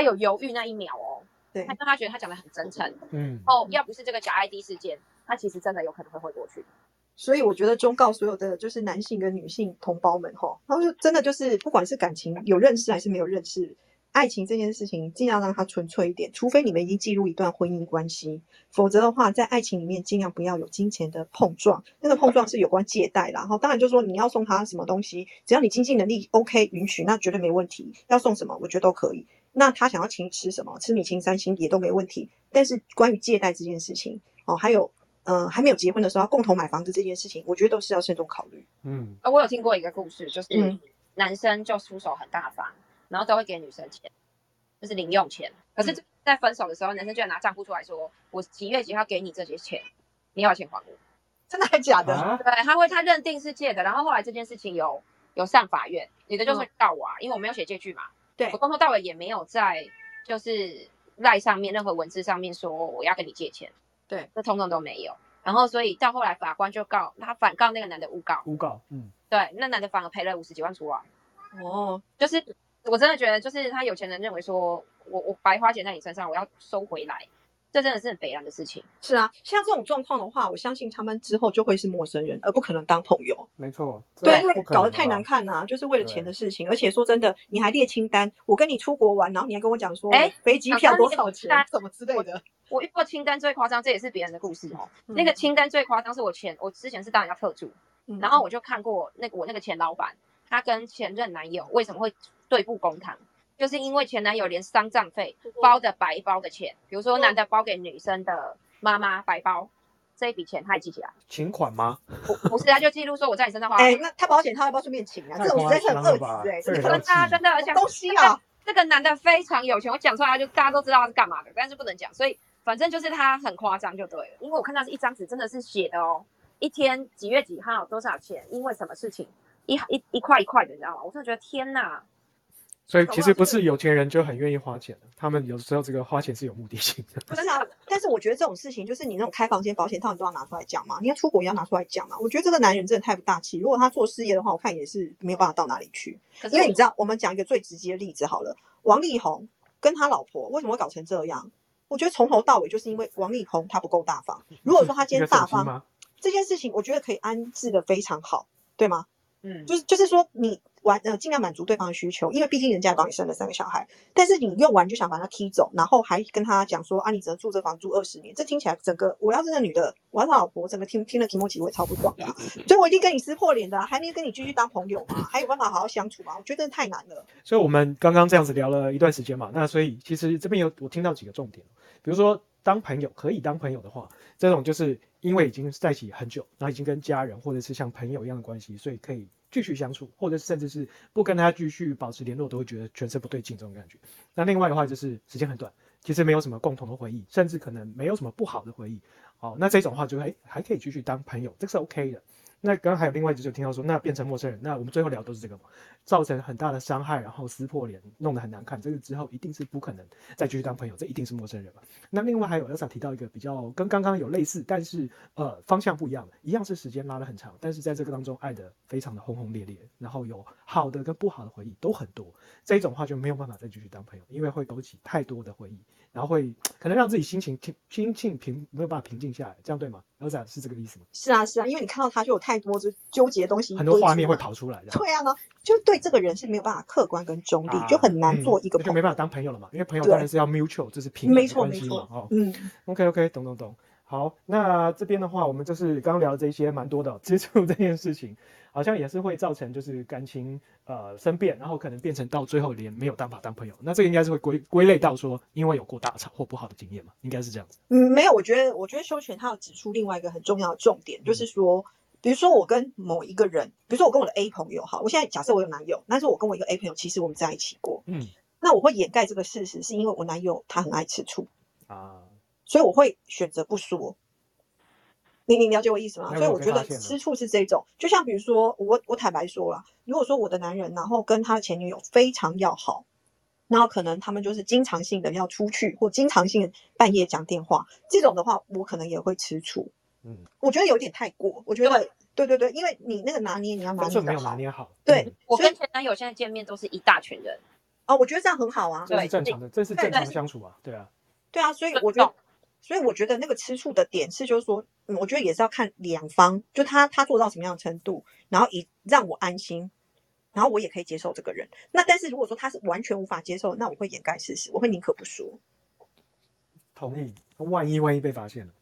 他有犹豫那一秒哦，对他，让他觉得他讲的很真诚。嗯，哦，要不是这个假 ID 事件，他其实真的有可能会回过去。所以我觉得忠告所有的就是男性跟女性同胞们哈，然后就真的就是不管是感情有认识还是没有认识，爱情这件事情尽量让它纯粹一点，除非你们已经进入一段婚姻关系，否则的话在爱情里面尽量不要有金钱的碰撞，那个碰撞是有关借贷啦，然后当然就是说你要送他什么东西，只要你经济能力 OK 允许，那绝对没问题，要送什么我觉得都可以。那他想要请你吃什么，吃米青三星也都没问题。但是关于借贷这件事情哦，还有呃还没有结婚的时候要共同买房子这件事情，我觉得都是要慎重考虑。嗯，呃，我有听过一个故事，就是嗯男生就出手很大方，然后都会给女生钱，就是零用钱。可是嗯在分手的时候，男生居然拿账户出来说：“我几月几号给你这些钱，你要钱还我。真的还假的？啊，对，他会他认定是借的，然后后来这件事情有有上法院，女的就说嗯告我啊，因为我没有写借据嘛，对。我从头到尾也没有在就是赖上面任何文字上面说我要跟你借钱，对，这通通都没有。然后所以到后来法官就告他反告那个男的诬告，诬告，嗯，对，那男的反而赔了五十几万出来。哦，就是我真的觉得，就是他有钱人认为说我我白花钱在你身上，我要收回来，这真的是很北然的事情。是啊，像这种状况的话，我相信他们之后就会是陌生人，而不可能当朋友。没错，对，搞得太难，看了、就是为了钱的事情。而且说真的，你还列清单，我跟你出国玩，然后你还跟我讲说，哎飞机票多少讲钱什么之类的。我遇过清单最夸张，这也是别人的故事哦。嗯那个清单最夸张是我前我之前是当人家特助，嗯然后我就看过那个我那个前老板，他跟前任男友为什么会对簿公堂，就是因为前男友连丧葬费包的白包的钱，比如说男的包给女生的妈妈白包，这一笔钱他也记起来，请款吗？不不是他就记录说我在你身上花哎、那他保险他要不要顺便请啊？太这种实在是很恶质哎、真的啊真的，而且东西啊！这个男的非常有钱，我讲出来就大家都知道他是干嘛的，但是不能讲，所以反正就是他很夸张就对了。因为我看到是一张纸，真的是写的哦，一天几月几号多少钱，因为什么事情，一一一块一块的，你知道吗？我真的觉得天哪，所以其实不是有钱人就很愿意花钱的，他们有时候这个花钱是有目的性的。不是啊，但是我觉得这种事情，就是你那种开房间保险套，你都要拿出来讲嘛。你要出国也要拿出来讲嘛。我觉得这个男人真的太不大气。如果他做事业的话，我看也是没有办法到哪里去。因为你知道，我们讲一个最直接的例子好了，王力宏跟他老婆为什么会搞成这样？我觉得从头到尾就是因为王力宏他不够大方。如果说他今天大方？这件事情我觉得可以安置的非常好，对吗？嗯，就是就是说你完呃尽量满足对方的需求，因为毕竟人家帮你生了三个小孩，但是你用完就想把他踢走，然后还跟他讲说啊你只能住这房住二十年，这听起来整个我要是那女的，我要是老婆，整个听听了提莫奇我也超不爽的啊、所以我已经跟你撕破脸的啊、还没跟你继续当朋友吗，还有办法好好相处吗？我觉得太难了。所以我们刚刚这样子聊了一段时间嘛，那所以其实这边有我听到几个重点，比如说当朋友可以当朋友的话，这种就是因为已经在一起很久，然后已经跟家人或者是像朋友一样的关系，所以可以继续相处，或者甚至是不跟他继续保持联络，都会觉得全身不对劲这种感觉。那另外的话就是时间很短，其实没有什么共同的回忆，甚至可能没有什么不好的回忆。好，那这种话就哎还可以继续当朋友，这个是 OK 的。那刚刚还有另外一只就听到说，那变成陌生人，那我们最后聊都是这个嘛，造成很大的伤害，然后撕破脸，弄得很难看，这个之后一定是不可能再继续当朋友，这一定是陌生人嘛。那另外还有 Elsa 提到一个比较跟刚刚有类似，但是呃方向不一样，一样是时间拉得很长，但是在这个当中爱的非常的轰轰烈烈，然后有好的跟不好的回忆都很多，这一种话就没有办法再继续当朋友，因为会勾起太多的回忆，然后会可能让自己心情平心情平没有办法平静下来，这样对吗然后这样是这个意思吗？是啊是啊，因为你看到他就有太多就纠结的东西，很多画面会。跑出来的。对啊，呢，就对这个人是没有办法客观跟中立，啊就很难做一个朋友。那就没办法当朋友了嘛，因为朋友当然是要 mutual，这是平没错没关系嘛。错哦，嗯，OK OK，懂懂懂。好，那这边的话，我们就是刚刚聊的这些蛮多的哦，接触这件事情，好像也是会造成就是感情呃生变，然后可能变成到最后连没有办法当朋友。那这个应该是会归归类到说，因为有过大吵或不好的经验嘛，应该是这样子。嗯，没有，我觉得，我觉得修全他有指出另外一个很重要的重点，就是说，比如说我跟某一个人，比如说我跟我的 A 朋友，哈，我现在假设我有男友，但是我跟我一个 A 朋友，其实我们在一起过，嗯那我会掩盖这个事实，是因为我男友他很爱吃醋，啊，所以我会选择不说。你你了解我意思吗？所以我觉得吃醋是这种，就像比如说我我坦白说了，如果说我的男人然后跟他的前女友非常要好，然后可能他们就是经常性的要出去，或经常性半夜讲电话，这种的话我可能也会吃醋。嗯，我觉得有点太过，我觉得对对对，因为你那个拿捏你要拿捏得好。有拿捏好。对嗯我跟前男友现在见面都是一大群人，哦，我觉得这样很好啊。这是对正常的，这是正常的相处啊，对啊，对啊，所以我觉得重，所以我觉得那个吃醋的点是，就是说，嗯，我觉得也是要看两方，就他他做到什么样的程度，然后以让我安心，然后我也可以接受这个人。那但是如果说他是完全无法接受，那我会掩盖事实，我会宁可不说。同意。万一万一被发现了，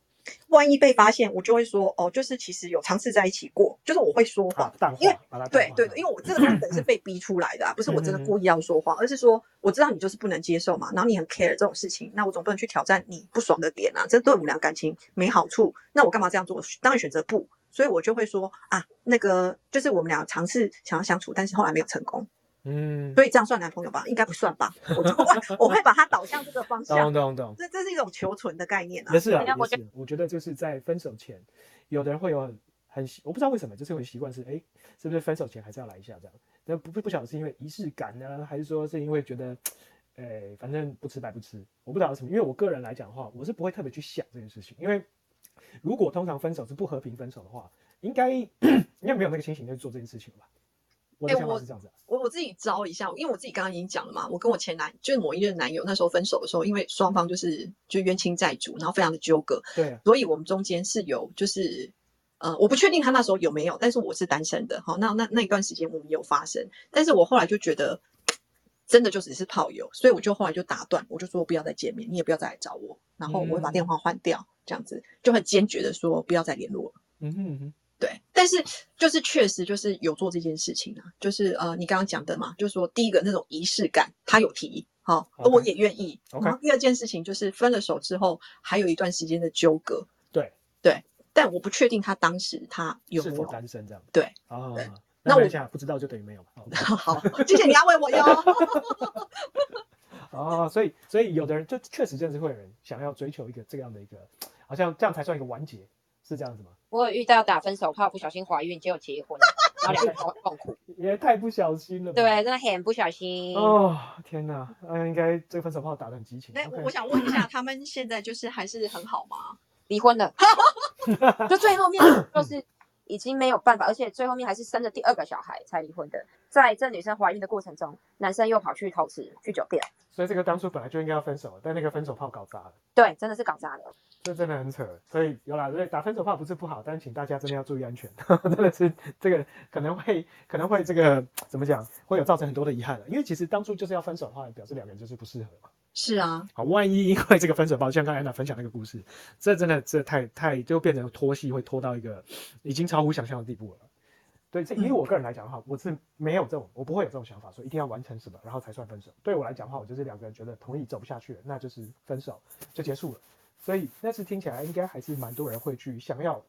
万一被发现，我就会说，哦，就是其实有尝试在一起过，就是我会说谎。啊，，因为对对对，因为我这个版本是被逼出来的啊，不是我真的故意要说谎，而是说我知道你就是不能接受嘛，然后你很 care 这种事情，那我总不能去挑战你不爽的点啊，这对我们俩感情没好处，那我干嘛这样做？我当然选择不，所以我就会说啊，那个就是我们俩尝试想要相处，但是后来没有成功，嗯，所以这样算男朋友吧？应该不算吧？我就会 我会把它导向这个方向懂，懂懂。这这是一种求存的概念啊也。是啊，也是。我觉得就是在分手前，有的人会有很很习，我不知道为什么，就是有习惯是，哎，是不是分手前还是要来一下这样？但不不不晓得是因为仪式感呢，还是说是因为觉得，哎，反正不吃白不吃，我不知道是什么。因为我个人来讲的话，我是不会特别去想这件事情，因为如果通常分手是不和平分手的话，应该 应该没有那个心情去做这件事情了吧？我我想法是这样子啊。我我自己招一下，因为我自己刚刚已经讲了嘛，我跟我前男就是某一任男友那时候分手的时候，因为双方就是就冤亲债主，然后非常的纠葛，对啊，所以我们中间是有就是呃，我不确定他那时候有没有，但是我是单身的，好，那那那一段时间我们有发生，但是我后来就觉得真的就只是炮友，所以我就后来就打断，我就说不要再见面，你也不要再来找我，然后我会把嗯电话换掉，这样子就很坚决的说不要再联络了。嗯哼嗯哼，对，但是就是确实就是有做这件事情啊，就是呃，你刚刚讲的嘛，就是说第一个那种仪式感，他有提，好、我也愿意。然后第二件事情就是分了手之后，还有一段时间的纠葛，对对，但我不确定他当时他有没有。单身这样？对啊对，那那我我一下不知道就等于没有嘛。好 好，谢谢你安慰我哟。哦，所以所以有的人就确实真的是会有人想要追求一个这样的一个，好像这样才算一个完结，是这样子吗？我有遇到打分手炮不小心怀孕，结果结婚，然后两个人都很痛苦。也太不小心了吧。对，真的很不小心。哦，天哪，那，应该这个分手炮打得很激情。那，OK 我我想问一下，他们现在就是还是很好吗？离婚了，就最后面就是已经没有办法，而且最后面还是生了第二个小孩才离婚的。在这女生怀孕的过程中，男生又跑去偷吃，去酒店。所以这个当初本来就应该要分手，但那个分手炮搞砸了，对，真的是搞砸了。这真的很扯。所以有啦，所以打分手炮不是不好，但请大家真的要注意安全，真的是这个可能会可能会这个怎么讲，会有造成很多的遗憾了。因为其实当初就是要分手的话，表示两个人就是不适合嘛。是啊，好，万一因为这个分手包，像刚才安娜分享那个故事，这真的这太太就变成拖戏，会拖到一个已经超乎想象的地步了。对，这以我个人来讲的话，我是没有这种，我不会有这种想法，说一定要完成什么，然后才算分手。对我来讲的话，我就是两个人觉得同意走不下去了，那就是分手就结束了。所以，那次听起来应该还是蛮多人会去想要，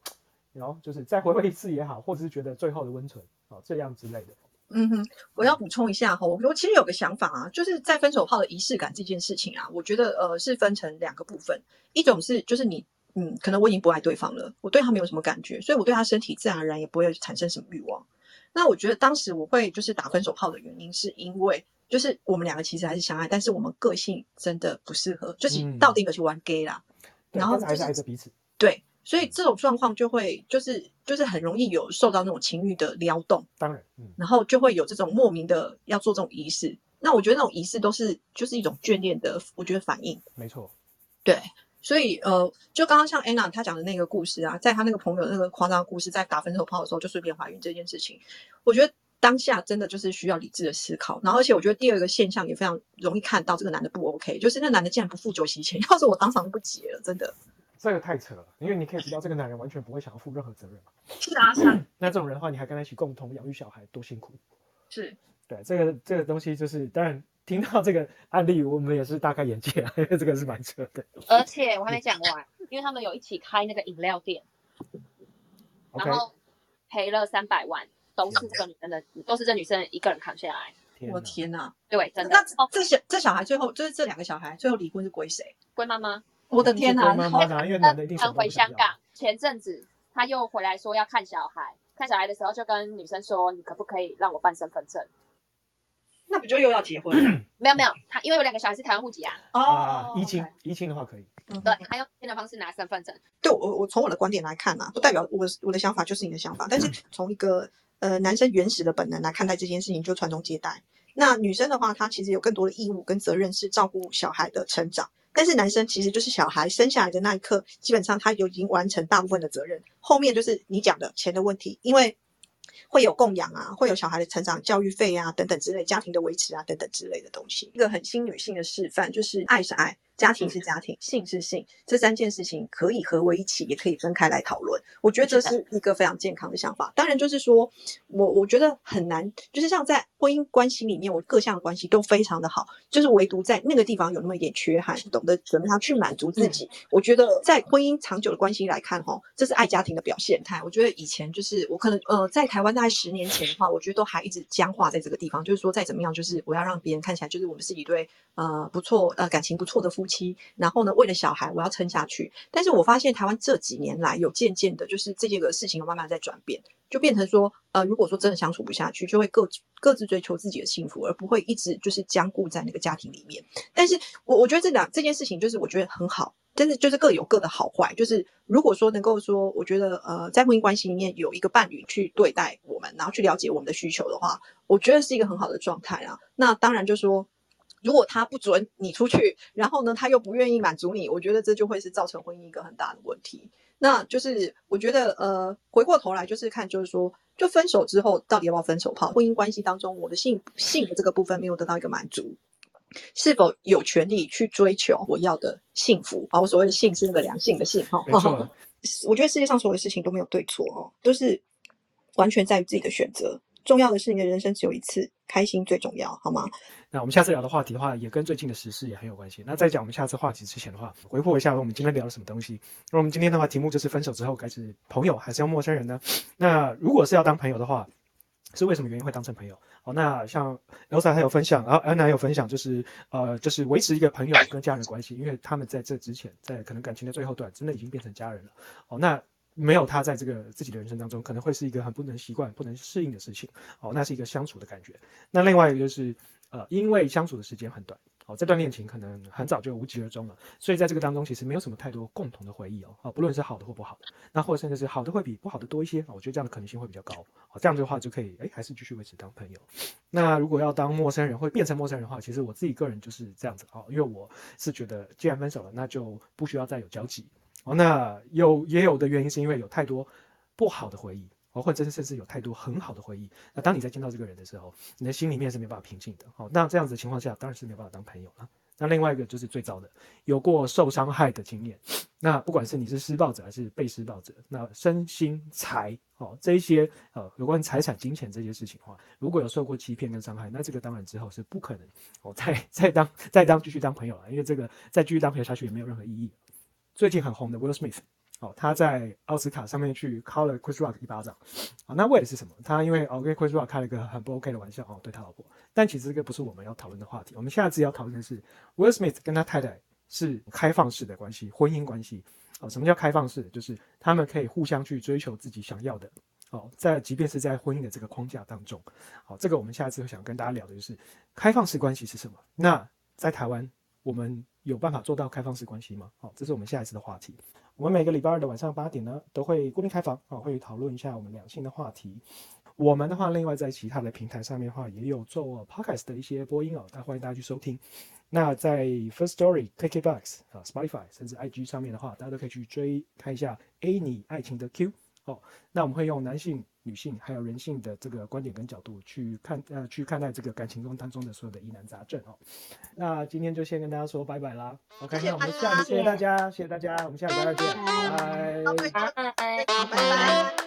然后就是再回味一次也好，或者是觉得最后的温存哦这样之类的。嗯哼，我要补充一下哈，我我其实有个想法啊，就是在分手炮的仪式感这件事情啊，我觉得呃是分成两个部分，一种是就是你嗯，可能我已经不爱对方了，我对他没有什么感觉，所以我对他身体自然而然也不会产生什么欲望。那我觉得当时我会就是打分手炮的原因，是因为就是我们两个其实还是相爱，但是我们个性真的不适合，就是嗯到底个去玩 gay 啦，对然后还是爱着彼此。对，所以这种状况就会就是就是很容易有受到那种情欲的撩动。当然，嗯，然后就会有这种莫名的要做这种仪式。那我觉得那种仪式都是就是一种眷恋的，我觉得反应。没错，对，所以呃，就刚刚像 Anna 她讲的那个故事啊，在她那个朋友那个夸张的故事，在打分手炮的时候就顺便怀孕这件事情，我觉得当下真的就是需要理智的思考。然后而且我觉得第二个现象也非常容易看到这个男的不 OK，就是那男的竟然不付酒席钱，要是我当场就不结了，真的。这个太扯了，因为你可以知道这个男人完全不会想要负任何责任嘛。是啊，是啊，那这种人的话，你还跟他一起共同养育小孩，多辛苦。是。对，这个这个东西就是，当然听到这个案例，我们也是大开眼界啊，因为这个是蛮扯的。而且我还没讲完，因为他们有一起开那个饮料店，然后赔了三百万，都是这个女生的，都是这女生一个人扛下来。天我的天哪！对，真的。那哦，这小这小孩最后就是这两个小孩最后离婚是归谁？归妈妈，我的天哪！妈妈呢？因为男的一定什么他回香港，前阵子他又回来说要看小孩，看小孩的时候就跟女生说，你可不可以让我办身份证？那不就又要结婚？没有没有，他因为有两个小孩是台湾户籍啊，哦，移情移情的话可以。嗯对，他用新的方式拿身份证。对我我从我的观点来看啊，不代表我我的想法就是你的想法，但是从一个呃男生原始的本能来看待这件事情，就传宗接代。那女生的话，她其实有更多的义务跟责任是照顾小孩的成长。但是男生其实就是小孩生下来的那一刻，基本上他就已经完成大部分的责任，后面就是你讲的钱的问题，因为会有供养啊，会有小孩的成长、教育费啊等等之类，家庭的维持啊等等之类的东西。一个很新女性的示范就是爱是爱。家庭是家庭，性是性，这三件事情可以合为一起，也可以分开来讨论。我觉得这是一个非常健康的想法。当然，就是说我我觉得很难，就是像在婚姻关系里面，我各项关系都非常的好，就是唯独在那个地方有那么一点缺憾，懂得怎么样去满足自己。我觉得在婚姻长久的关系来看，哈，这是爱家庭的表现态。我觉得以前就是我可能呃，在台湾大概十年前的话，我觉得都还一直僵化在这个地方，就是说再怎么样，就是我要让别人看起来就是我们是一对呃不错呃感情不错的夫妻，然后呢，为了小孩我要撑下去。但是我发现台湾这几年来有渐渐的，就是这些个事情有慢慢在转变，就变成说，呃，如果说真的相处不下去，就会各各自追求自己的幸福，而不会一直就是僵固在那个家庭里面。但是我我觉得这两这件事情就是我觉得很好，但是就是各有各的好坏。就是如果说能够说，我觉得呃，在婚姻关系里面有一个伴侣去对待我们，然后去了解我们的需求的话，我觉得是一个很好的状态啊。那当然就说。如果他不准你出去，然后呢，他又不愿意满足你，我觉得这就会是造成婚姻一个很大的问题。那就是我觉得，呃，回过头来就是看，就是说，就分手之后到底要不要分手炮？婚姻关系当中，我的性性的这个部分没有得到一个满足，是否有权利去追求我要的幸福？啊，我所谓的性是那个良性的性哈。没错，我觉得世界上所有的事情都没有对错哦，都是完全在于自己的选择。重要的是，你的人生只有一次，开心最重要，好吗？那我们下次聊的话题的话，也跟最近的时事也很有关系。那在讲我们下次话题之前的话，回顾一下我们今天聊了什么东西。那我们今天的话题目就是分手之后该是朋友还是要陌生人呢？那如果是要当朋友的话，是为什么原因会当成朋友？哦，那像 Elsa 他有分享，然后 Anna 有分享，就是呃，就是维持一个朋友跟家人关系，因为他们在这之前，在可能感情的最后段，真的已经变成家人了。哦，那。没有他在这个自己的人生当中，可能会是一个很不能习惯、不能适应的事情。哦，那是一个相处的感觉。那另外一个就是，呃，因为相处的时间很短，哦，这段恋情可能很早就无疾而终了，所以在这个当中其实没有什么太多共同的回忆哦。哦，不论是好的或不好的，那或者甚至是好的会比不好的多一些。我觉得这样的可能性会比较高。哦，这样的话就可以，哎，还是继续维持当朋友。那如果要当陌生人，会变成陌生人的话，其实我自己个人就是这样子哦，因为我是觉得既然分手了，那就不需要再有交集。哦，那有也有的原因是因为有太多不好的回忆，哦，或者甚至有太多很好的回忆。那当你在见到这个人的时候，你的心里面是没办法平静的。哦，那这样子的情况下，当然是没办法当朋友了。那另外一个就是最糟的，有过受伤害的经验。那不管是你是施暴者还是被施暴者，那身心财哦这一些呃有关财产金钱这些事情的话，如果有受过欺骗跟伤害，那这个当然之后是不可能哦再再当再当继续当朋友了，因为这个再继续当朋友下去也没有任何意义。最近很红的 Will Smith，哦，他在奥斯卡上面去敲了 Chris Rock 一巴掌，啊，那为的是什么？他因为哦跟 Chris Rock 开了一个很不 OK 的玩笑哦，对他老婆。但其实这个不是我们要讨论的话题，我们下次要讨论的是 Will Smith 跟他太太是开放式的关系，婚姻关系。哦，什么叫开放式？就是他们可以互相去追求自己想要的。哦，在即便是在婚姻的这个框架当中，好，这个我们下次想跟大家聊的就是开放式关系是什么。那在台湾。我们有办法做到开放式关系吗？好，这是我们下一次的话题。我们每个礼拜二的晚上八点呢，都会固定开房，啊，会讨论一下我们两性的话题。我们的话，另外在其他的平台上面的话，也有做 podcast 的一些播音哦，那欢迎大家去收听。那在 First Story、KKBox 啊、Spotify 甚至 IG 上面的话，大家都可以去追看一下 A 你爱情的 Q。哦，那我们会用男性、女性还有人性的这个观点跟角度去看呃去看待这个感情中当中的所有的疑难杂症哦。那今天就先跟大家说拜拜啦，OK，那我们下次谢谢大家，谢谢大家，我们下次再见，拜拜，拜拜，拜拜。